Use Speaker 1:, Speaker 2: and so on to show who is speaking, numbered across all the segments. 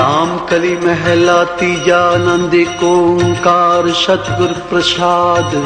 Speaker 1: राम कली महला तीजा आनंद ओंकार सतगुर प्रसाद,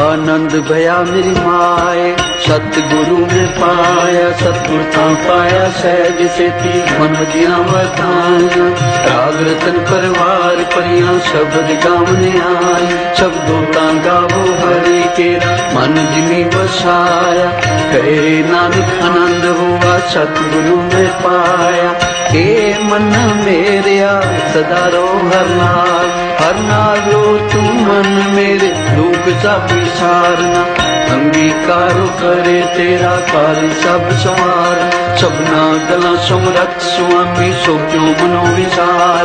Speaker 1: आनंद भया मेरी माए, सतगुरु ने पाया, सतगुर था पाया, सहज से थी मन दिया बताया राग रतन परिवार परिया शब्द गावने आई शब्दों ता गावो हरि के मन जिनी बसाया। कहे नानक आनंद हुआ, सतगुरु में पाया। हे मन मेरिया सदा रो हर नाल हर नाल रो तुम मन मेरे दुख सब विसारना अंगीकार करे तेरा कार्य सब संवार। सबना गला समरथ स्वामी सो क्यों मनो विचार?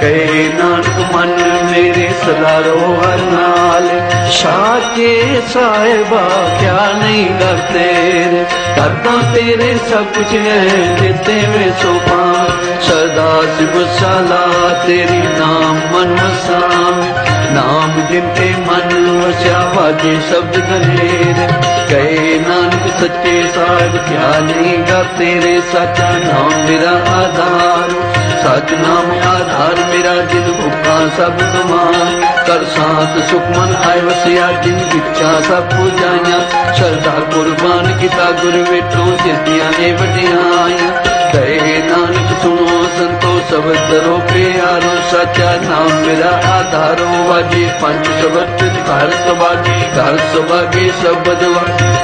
Speaker 1: कहे नानक मन मेरे सदा रो हर नाल। साचे साहेबा, क्या नहीं कर तेरे सब कुछ है देते में सोपान सदा शिव साला, तेरी नाम मन साम नाम जिनके मन वस्या के शब्द गनेर कहे नानक सच्चे साहिब क्या नहीं गा तेरे सच्चा नाम मेरा आधार। सच नाम आधार, मेरा दिल भुखा सब समान कर साथ सुखमन आय वसिया जिन इच्छा सब पूजाया श्रद्धा कुर्बान किता गुरु बेटो सिद्धियाँ ने नानक सुनो संतो सब दरो प्यारो सच्चा नाम मेरा आधारो वाजी पंच शब्द घर सभागी घर सभागी शब्द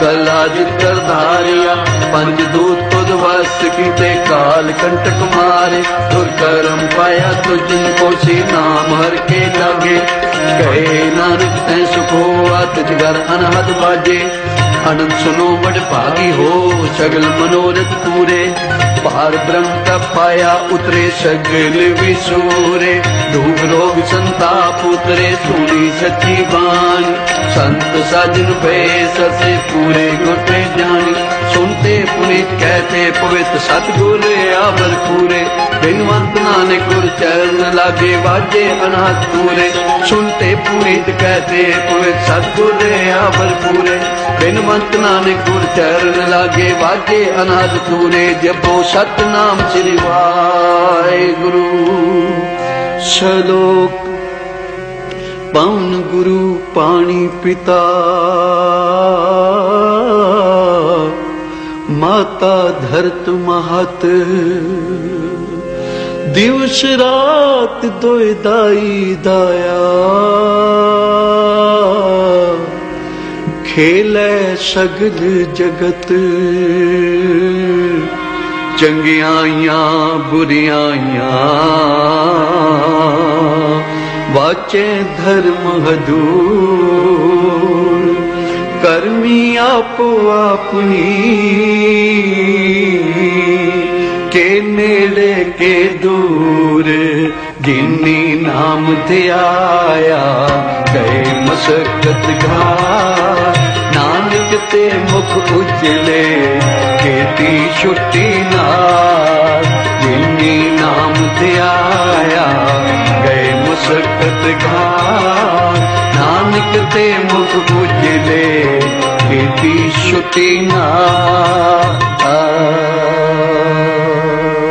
Speaker 1: कला कर धारिया, पंच दूत तुद वस कीते काल कंटक मारे तुर करम पाया तो जिनको सी नाम हर के लागे। कहे, नानक, तै सुखो तुझ घर अनहद बाजे। आनंद सुनो, बड़ भागी हो, सगल मनोरथ पूरे। पार ब्रह्म का पाया उतरे सगल विसूरे। सच्ची बानी। संत साजन पे ससे पूरे गोटे जानी ਸੁਨਤੇ ਪੁਨੀਤ ਕਹਤੇ, ਪਵਿੱਤ ਸਤਗੁਰ ਆਵਰ ਪੂਰੇ। ਬਿਨਵੰਤ ਨਾਨਕ ਗੁਰ ਚਰਨ ਲਾਗੇ ਵਾਜੇ ਅਨਾਥ ਪੂਰੇ। ਸੁਨਤੇ ਪੁਨੀਤ ਕਹਤੇ, ਪਵਿੱਤ ਸਤਗੁਰ ਆਵਰ ਪੂਰੇ। ਬਿਨਵੰਤ ਨਾਨਕ ਗੁਰ ਚਰਨ ਲਾਗੇ ਵਾਜੇ ਅਨਾਥ ਪੂਰੇ। ਜਪੋ ਸਤਨਾਮ ਸ੍ਰੀ ਵਾਹਿਗੁਰੂ। ਸ਼ਲੋਕ ਪਾਉਨ ਗੁਰੂ ਪਾਣੀ ਪਿਤਾ। माता धरत महत। दिवस रात दोय दाई दाया। खेले सगल जगत। चंगियाइया, बुरियाइया। वाचे धर्म हदू ਕਰਮੀ ਆਪੋ ਆਪਣੀ। ਕੇ ਨੇੜੇ ਕੇ ਦੂਰ, ਜਿਨੀ ਨਾਮ ਤੇ ਆਇਆ, ਗਏ ਮਸਕਤ ਘਾਟ। ਨਾਨਕ ਤੇ ਮੁਖ ਉਜਲੇ, ਕੀਤੀ ਛੁੱਟੀ ਨਾਲ ਜਿਨੀ ਨਾਮ ਤੇ ਆਇਆ, ਗਏ ਮੁਸਕਤ ਘਾਟ। মালিক তে মুখ বুঝলে এটি শ্রুতি না